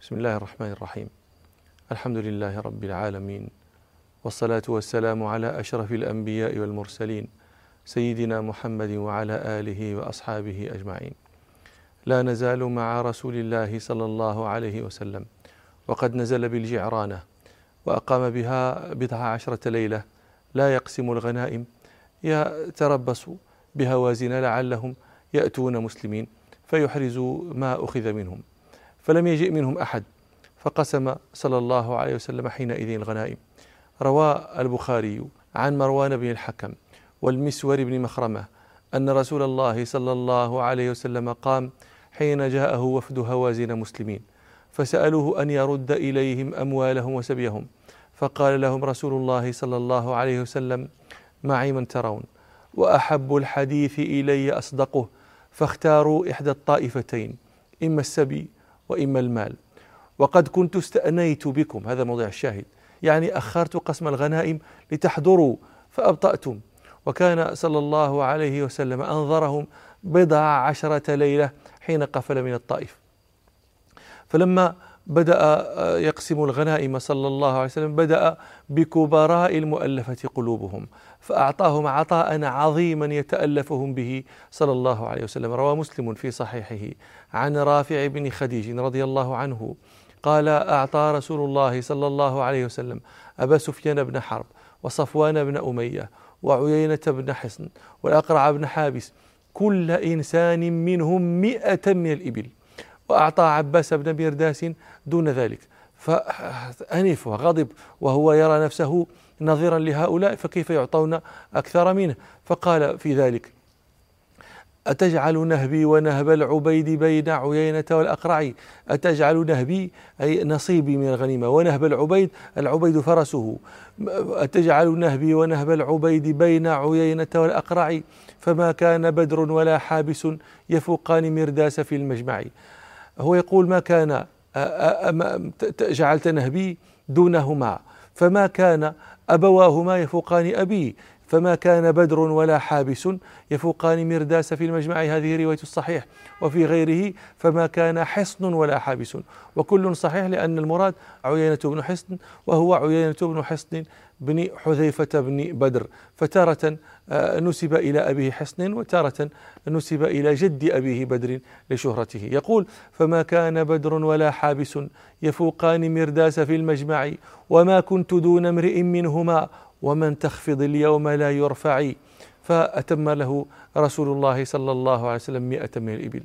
بسم الله الرحمن الرحيم الحمد لله رب العالمين والصلاة والسلام على أشرف الأنبياء والمرسلين سيدنا محمد وعلى آله وأصحابه أجمعين لا نزال مع رسول الله صلى الله عليه وسلم وقد نزل بالجعرانة وأقام بها بضع عشرة ليلة لا يقسم الغنائم يتربص بهوازن لعلهم يأتون مسلمين فيحرزوا ما أخذ منهم فلم يجئ منهم أحد فقسم صلى الله عليه وسلم حينئذ الغنائم. روى البخاري عن مروان بن الحكم والمسور بن مخرمة أن رسول الله صلى الله عليه وسلم قام حين جاءه وفد هوازن مسلمين فسألوه أن يرد إليهم أموالهم وسبيهم. فقال لهم رسول الله صلى الله عليه وسلم معي من ترون وأحب الحديث إلي أصدقه فاختاروا إحدى الطائفتين إما السبي وإما المال. وقد كنت استأنيت بكم هذا موضع الشاهد. يعني أخرت قسم الغنائم لتحضروا فأبطأتم. وكان صلى الله عليه وسلم أنظرهم بضع عشرة ليلة حين قفل من الطائف. فلما بدأ يقسم الغنائم صلى الله عليه وسلم بدأ بكبراء المؤلفة قلوبهم. فأعطاهم عطاء عظيما يتألفهم به صلى الله عليه وسلم. روى مسلم في صحيحه عن رافع بن خديج رضي الله عنه قال أعطى رسول الله صلى الله عليه وسلم أبا سفيان بن حرب وصفوان بن أمية وعيينة بن حصن والأقرع بن حابس كل إنسان منهم مئة من الإبل وأعطى عباس بن مرداس دون ذلك. فأنف وغضب وهو يرى نفسه نظيرا لهؤلاء فكيف يعطون أكثر منه؟ فقال في ذلك أتجعل نهبي ونهب العبيد بين عيينة والأقرع أتجعل نهبي أي نصيبي من الغنيمة ونهب العبيد العبيد فرسه. أتجعل نهبي ونهب العبيد بين عيينة والأقرع فما كان بدر ولا حابس يفوقان مرداس في المجمع. هو يقول ما كان جعلت نهبي دونهما. فما كان أبواهما يفوقان أبي. فما كان بدر ولا حابس يفوقان مرداس في المجمع هذه رواية الصحيح. وفي غيره فما كان حصن ولا حابس. وكل صحيح لأن المراد عيينة بن حصن وهو عيينة بن حصن بن حذيفة بن بدر. فتارة آه، نسب إلى أبيه حصن وتارة نسب إلى جد أبيه بدر لشهرته. يقول فما كان بدر ولا حابس يفوقان مرداس في المجمع وما كنت دون امرئ منهما ومن تخفض اليوم لا يرفع. فأتم له رسول الله صلى الله عليه وسلم مئة من الإبل.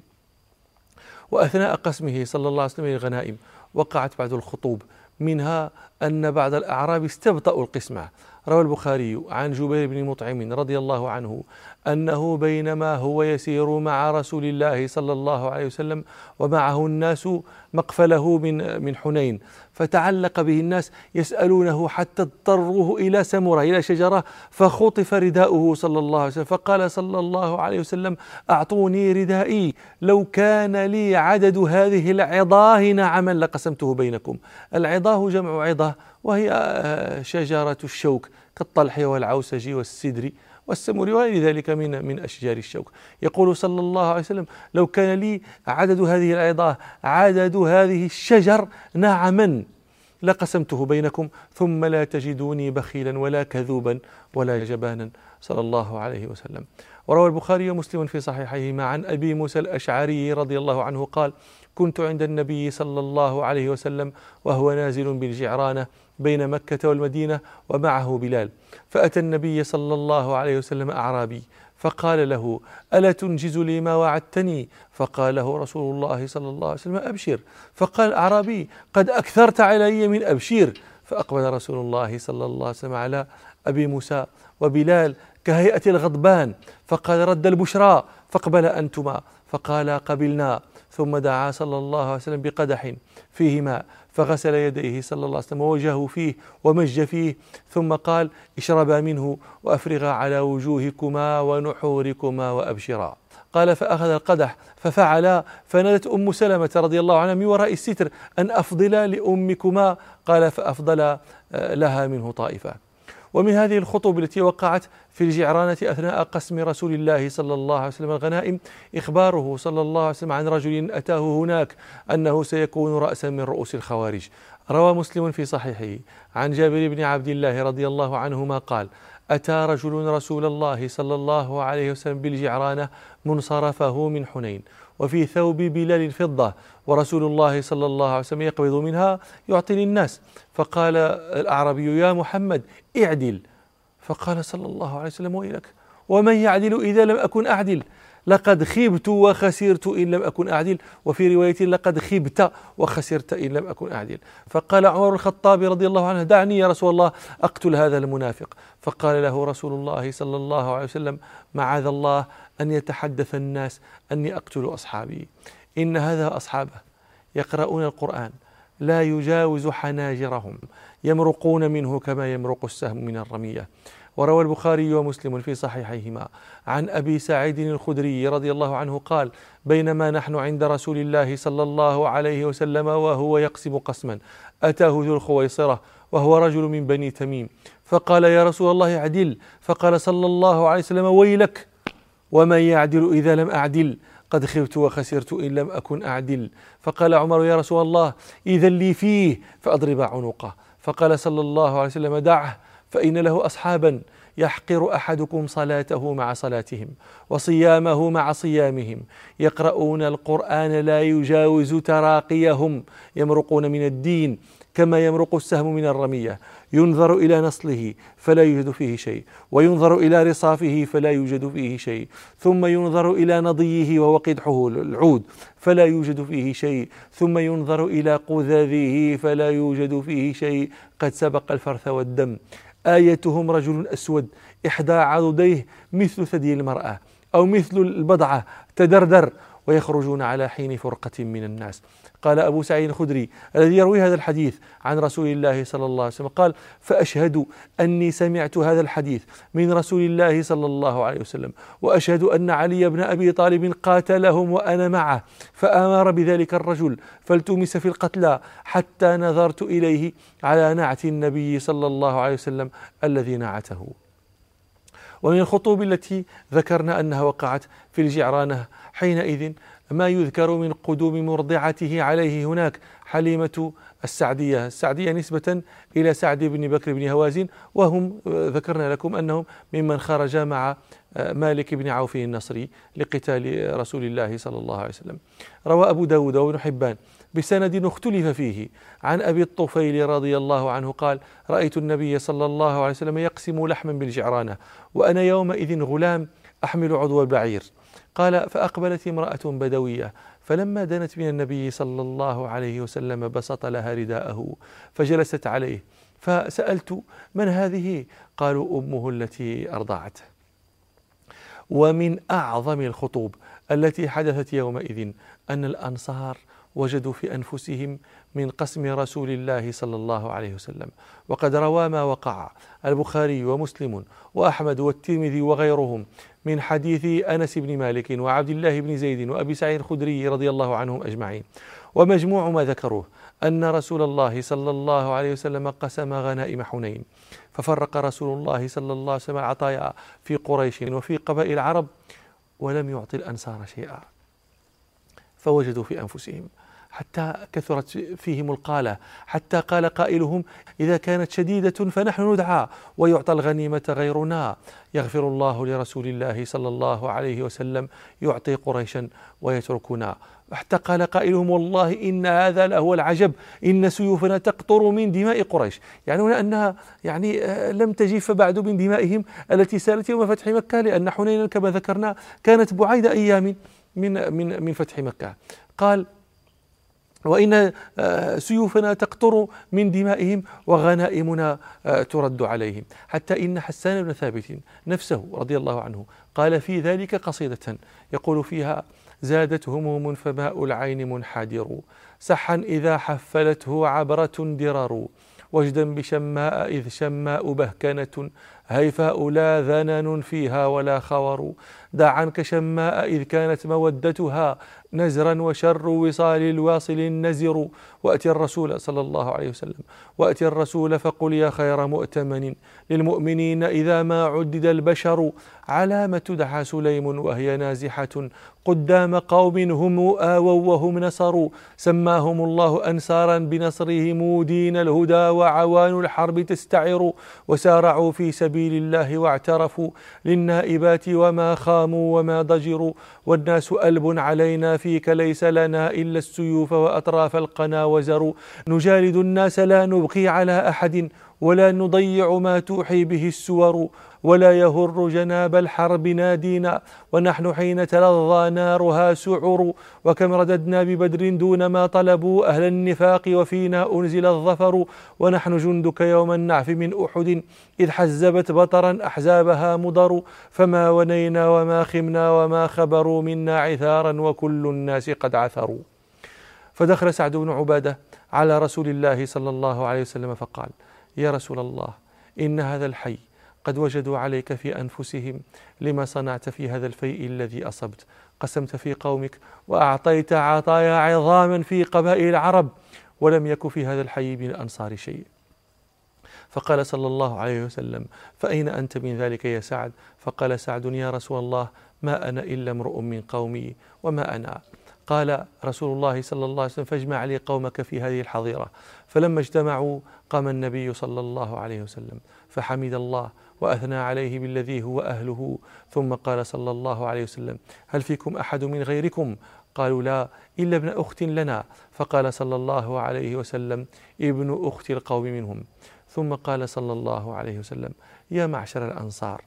وأثناء قسمه صلى الله عليه وسلم الغنائم وقعت بعض الخطوب منها أن بعض الأعراب استبطأوا القسمة. روى البخاري عن جبير بن مطعم رضي الله عنه أنه بينما هو يسير مع رسول الله صلى الله عليه وسلم ومعه الناس مقفله من من حنين. فتعلق به الناس يسألونه حتى اضطروه إلى سمرة إلى شجرة فخطف رداؤه صلى الله عليه وسلم فقال صلى الله عليه وسلم أعطوني ردائي لو كان لي عدد هذه العظاه نعما لقسمته بينكم. العظاه جمع عظة وهي آه، شجرة الشوك كالطلح والعوسج والسدر. والسمر وغير ذلك من من أشجار الشوك. يقول صلى الله عليه وسلم لو كان لي عدد هذه العظاه عدد هذه الشجر نعما لقسمته بينكم ثم لا تجدوني بخيلا ولا كذوبا ولا جبانا. صلى الله عليه وسلم. وروى البخاري ومسلم في صحيحيهما عن أبي موسى الأشعري رضي الله عنه قال كنت عند النبي صلى الله عليه وسلم وهو نازل بالجعرانة بين مكة والمدينة ومعه بلال. فأتى النبي صلى الله عليه وسلم أعرابي فقال له ألا تنجز لي ما وعدتني؟ فقال له رسول الله صلى الله عليه وسلم أبشر. فقال الأعرابي قد أكثرت علي من أبشير. فأقبل رسول الله صلى الله عليه وسلم على أبي موسى وبلال كهيئة الغضبان. فقال رد البشرى. فاقبل أنتما. فقال قبلنا. ثم دعا صلى الله عليه وسلم بقدح فيه ماء فغسل يديه صلى الله عليه وسلم ووجهه فيه ومج فيه ثم قال اشربا منه وافرغا على وجوهكما ونحوركما وأبشرا. قال فأخذ القدح ففعلا فنادت أم سلمة رضي الله عنها من وراء الستر أن أفضل لأمكما. قال فأفضل آه، لها منه طائفة. ومن هذه الخطوب التي وقعت في الجعرانة أثناء قسم رسول الله صلى الله عليه وسلم الغنائم إخباره صلى الله عليه وسلم عن رجل أتاه هناك أنه سيكون رأسا من رؤوس الخوارج. روى مسلم في صحيحه. عن جابر بن عبد الله رضي الله عنهما قال أتى رجل رسول الله صلى الله عليه وسلم بالجعرانة منصرفه من حنين وفي ثوب بلال فضة ورسول الله صلى الله عليه وسلم يقبض منها يعطي للناس. فقال الأعرابي يا محمد اعدل. فقال صلى الله عليه وسلم ويلك؟ ومن يعدل إذا لم أكن أعدل؟ لقد خبت وخسرت إن لم أكن أعدل. وفي رواية لقد خبت وخسرت إن لم أكن أعدل. فقال عمر الخطاب رضي الله عنه دعني يا رسول الله أقتل هذا المنافق. فقال له رسول الله صلى الله عليه وسلم معاذ الله أن يتحدث الناس أني أقتل أصحابي. إن هذا أصحابه يقرؤون القرآن لا يجاوز حناجرهم. يمرقون منه كما يمرق السهم من الرمية. وروى البخاري ومسلم في صحيحيهما. عن أبي سعيد الخدري رضي الله عنه قال بينما نحن عند رسول الله صلى الله عليه وسلم وهو يقسم قسما أتاه ذو الخويصرة وهو رجل من بني تميم. فقال يا رسول الله اعدل. فقال صلى الله عليه وسلم ويلك. ومن يعدل إذا لم أعدل؟ قد خبت وخسرت إن لم أكن أعدل. فقال عمر يا رسول الله اذا لي فيه فأضرب عنقه. فقال صلى الله عليه وسلم دعه فإن له أصحابا يحقر أحدكم صلاته مع صلاتهم وصيامه مع صيامهم. يقرؤون القرآن لا يجاوز تراقيهم يمرقون من الدين كما يمرق السهم من الرمية ينظر إلى نصله فلا يوجد فيه شيء وينظر إلى رصافه فلا يوجد فيه شيء ثم ينظر إلى نضيه وهو قدحه العود فلا يوجد فيه شيء ثم ينظر إلى قذاذه فلا يوجد فيه شيء قد سبق الفرث والدم. آيتهم رجل أسود إحدى عضديه مثل ثدي المرأة أو مثل البضعة تدردر ويخرجون على حين فرقة من الناس. قال أبو سعيد الخدري الذي يروي هذا الحديث عن رسول الله صلى الله عليه وسلم قال فأشهد أني سمعت هذا الحديث من رسول الله صلى الله عليه وسلم وأشهد أن علي بن أبي طالب قاتلهم وأنا معه فأمر بذلك الرجل فالتمس في القتلى حتى نظرت إليه على نعت النبي صلى الله عليه وسلم الذي نعته. ومن الخطوب التي ذكرنا أنها وقعت في الجعرانة حينئذ ما يذكر من قدوم مرضعته عليه هناك حليمة السعدية. السعدية نسبة إلى سعد بن بكر بن هوازن وهم ذكرنا لكم أنهم ممن خرج مع مالك بن عوف النصري لقتال رسول الله صلى الله عليه وسلم. روى أبو داود وابن حبان بسند اختلف فيه. عن أبي الطفيل رضي الله عنه قال رأيت النبي صلى الله عليه وسلم يقسم لحما بالجعرانة وأنا يومئذ غلام أحمل عضو البعير. قال فأقبلت امرأة بدوية فلما دنت من النبي صلى الله عليه وسلم بسط لها رداءه فجلست عليه فسألت من هذه؟ قالوا أمه التي أرضعته ومن أعظم الخطوب التي حدثت يومئذ أن الأنصار وجدوا في أنفسهم من قسم رسول الله صلى الله عليه وسلم. وقد روى ما وقع. البخاري ومسلم وأحمد والترمذي وغيرهم من حديث أنس بن مالك وعبد الله بن زيد وأبي سعيد الخدري رضي الله عنهم أجمعين. ومجموع ما ذكروه أن رسول الله صلى الله عليه وسلم قسم غنائم حنين. ففرق رسول الله صلى الله عليه وسلم العطايا في قريش وفي قبائل العرب ولم يعطي الأنصار شيئا. فوجدوا في أنفسهم. حتى كثرت فيهم القالة حتى قال قائلهم إذا كانت شديدة فنحن ندعى ويعطى الغنيمة غيرنا. يغفر الله لرسول الله صلى الله عليه وسلم يعطي قريشا ويتركنا. حتى قال قائلهم والله إن هذا لهو العجب إن سيوفنا تقطر من دماء قريش. يعني أنها يعني آه، لم تجف بعد من دمائهم التي سالت يوم فتح مكة لأن حنينا كما ذكرنا كانت بعيد أيام من من من فتح مكة. قال وإن آه، سيوفنا تقطر من دمائهم وغنائمنا آه، ترد عليهم. حتى إن حسان بن ثابت نفسه رضي الله عنه قال في ذلك قصيدة يقول فيها زادت هموم فماء العين منحدر سحا إذا حفلته عبرة درر وجدا بشماء إذ شماء بهكنة هيفاء لا ذنن فيها ولا خور دع عنك شماء إذ كانت مودتها نزرا وشر وصال الواصل النزر. وأتي الرسول صلى الله عليه وسلم. وأتي الرسول فقل يا خير مؤتمن للمؤمنين إذا ما عدد البشر علام تدعى سليم وهي نازحة. قدام قوم هم آووا وهم نصروا. سماهم الله أنصارا بنصرهم دين الهدى وعوان الحرب تستعر. وسارعوا في سبيل الله واعترفوا للنائبات وما خاموا وما ضجروا. والناس ألب علينا فيك ليس لنا إلا السيوف وأطراف القنا وزروا نجالد الناس لا نبقي على أحد ولا نضيع ما توحي به السور ولا يهر جناب الحرب نادينا ونحن حين تلظى نارها سعر وكم رددنا ببدر دون ما طلبوا أهل النفاق وفينا أنزل الظفر ونحن جندك يوم النعف من أحد إذ حزبت بطرا أحزابها مضر فما ونينا وما خمنا وما خبروا منا عثارا وكل الناس قد عثروا فدخل سعد بن عبادة على رسول الله صلى الله عليه وسلم فقال يا رسول الله إن هذا الحي قد وجدوا عليك في أنفسهم لما صنعت في هذا الفيء الذي أصبت. قسمت في قومك وأعطيت عطايا عظاما في قبائل العرب ولم يك في هذا الحي من الأنصار شيء. فقال صلى الله عليه وسلم فأين أنت من ذلك يا سعد؟ فقال سعد يا رسول الله ما أنا إلا امرؤ من قومي وما أنا قال رسول الله صلى الله عليه وسلم فاجمع لي قومك في هذه الحظيرة. فلما اجتمعوا قام النبي صلى الله عليه وسلم فحمد الله وأثنى عليه بالذي هو أهله. ثم قال صلى الله عليه وسلم هل فيكم أحد من غيركم؟ قالوا لا إلا ابن أخت لنا. فقال صلى الله عليه وسلم ابن أخت القوم منهم. ثم قال صلى الله عليه وسلم يا معشر الأنصار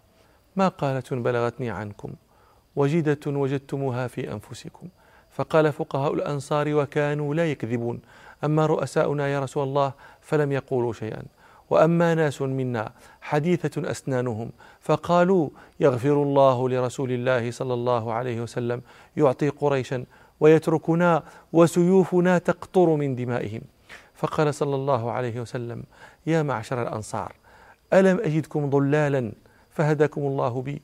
ما قالة بلغتني عنكم؟ وجدة وجدتموها في أنفسكم. فقال فقهاء الأنصار وكانوا لا يكذبون. أما رؤساؤنا يا رسول الله فلم يقولوا شيئا. وأما ناس منا حديثة أسنانهم فقالوا يغفر الله لرسول الله صلى الله عليه وسلم يعطي قريشا ويتركنا وسيوفنا تقطر من دمائهم. فقال صلى الله عليه وسلم يا معشر الأنصار ألم أجدكم ضلالا فهداكم الله بي؟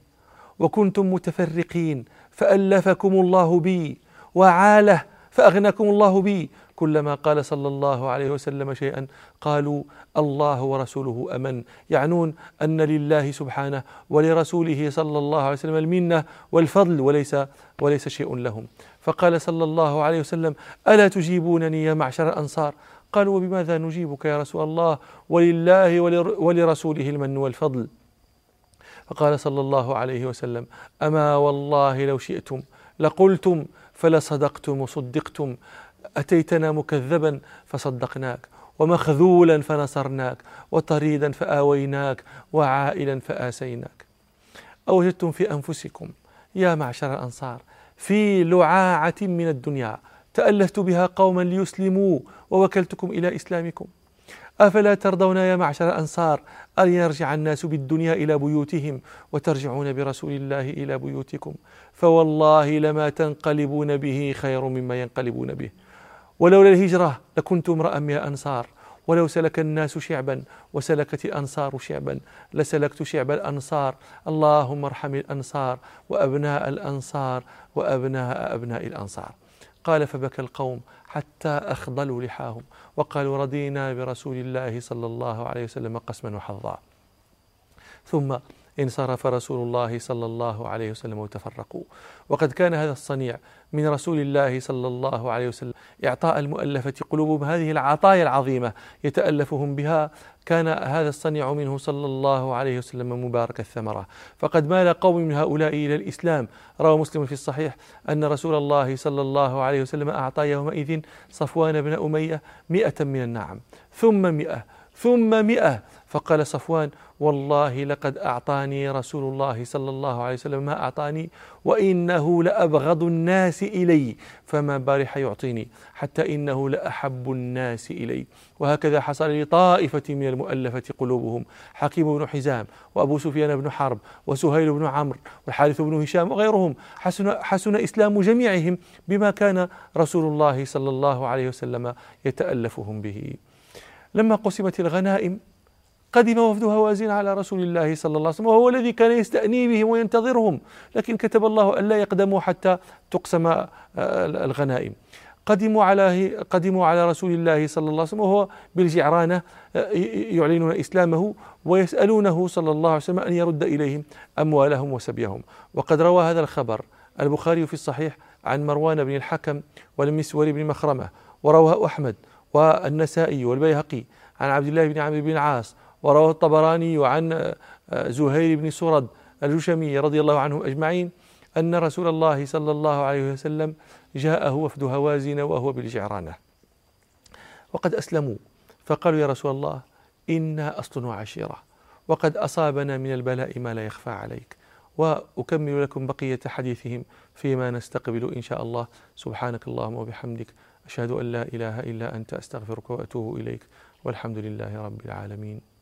وكنتم متفرقين فألفكم الله بي؟ وعاله فأغناكم الله بي. كلما قال صلى الله عليه وسلم شيئا قالوا الله ورسوله أمن. يعنون أن لله سبحانه ولرسوله صلى الله عليه وسلم المنة والفضل وليس وليس شيء لهم. فقال صلى الله عليه وسلم ألا تجيبونني يا معشر الأنصار؟ قالوا وبماذا نجيبك يا رسول الله؟ ولله ولرسوله المن والفضل. فقال صلى الله عليه وسلم أما والله لو شئتم لقلتم فلصدقتم وصدقتم أتيتنا مكذبا فصدقناك ومخذولا فنصرناك وطريدا فآويناك وعائلا فآسيناك. أوجدتم في أنفسكم يا معشر الأنصار في لعاعة من الدنيا تألفت بها قوما ليسلموا ووكلتكم إلى إسلامكم. أفلا ترضون يا معشر الأنصار أن يرجع الناس بالدنيا إلى بيوتهم وترجعون برسول الله إلى بيوتكم؟ فوالله لما تنقلبون به خير مما ينقلبون به. ولولا الهجرة لكنت امرأ من الأنصار. ولو سلك الناس شعبا وسلكت الأنصار شعبا لسلكت شعب الأنصار. اللهم ارحم الأنصار وأبناء الأنصار وأبناء أبناء الأنصار. قال فبكى القوم حتى أخضلوا لحاهم وقالوا رضينا برسول الله صلى الله عليه وسلم قسما وحظا. ثم انصرف رسول الله صلى الله عليه وسلم وتفرقوا. وقد كان هذا الصنيع من رسول الله صلى الله عليه وسلم إعطاء المؤلفة قلوبهم. هذه العطايا العظيمة يتألفهم بها كان هذا الصنيع منه صلى الله عليه وسلم مبارك الثمرة. فقد مال قوم من هؤلاء إلى الإسلام. روى مسلم في الصحيح أن رسول الله صلى الله عليه وسلم أعطى يومئذ صفوان بن أمية مئة من النعم. ثم مئة ثم مئة فقال صفوان والله لقد أعطاني رسول الله صلى الله عليه وسلم ما أعطاني وإنه لأبغض الناس إلي فما بارح يعطيني حتى إنه لأحب الناس إلي. وهكذا حصل لطائفة من المؤلفة قلوبهم حكيم بن حزام وأبو سفيان بن حرب وسهيل بن عمرو والحارث بن هشام وغيرهم حسن, حسن إسلام جميعهم بما كان رسول الله صلى الله عليه وسلم يتألفهم به. لما قسمت الغنائم قدم وفد هوازن على رسول الله صلى الله عليه وسلم وهو الذي كان يستأني بهم وينتظرهم لكن كتب الله ألا يقدموا حتى تقسم آه، الغنائم. قدموا على قدموا على رسول الله صلى الله عليه وسلم وهو بالجعرانة آه، يعلنون إسلامه ويسألونه صلى الله عليه وسلم أن يرد إليهم أموالهم وسبيهم. وقد روى هذا الخبر البخاري في الصحيح عن مروان بن الحكم والمسور بن مخرمة ورواه أحمد والنسائي والبيهقي عن عبد الله بن عمرو بن العاص ورواه الطبراني عن آه، زهير بن سرد الجشمي رضي الله عنهم أجمعين أن رسول الله صلى الله عليه وسلم جاءه وفد هوازن وهو بالجعرانة. وقد أسلموا فقالوا يا رسول الله إنا أصل وعشيرة وقد أصابنا من البلاء ما لا يخفى عليك وأكمل لكم بقية حديثهم فيما نستقبل إن شاء الله. سبحانك اللهم وبحمدك أشهد أن لا إله إلا أنت أستغفرك وأتوب إليك والحمد لله رب العالمين.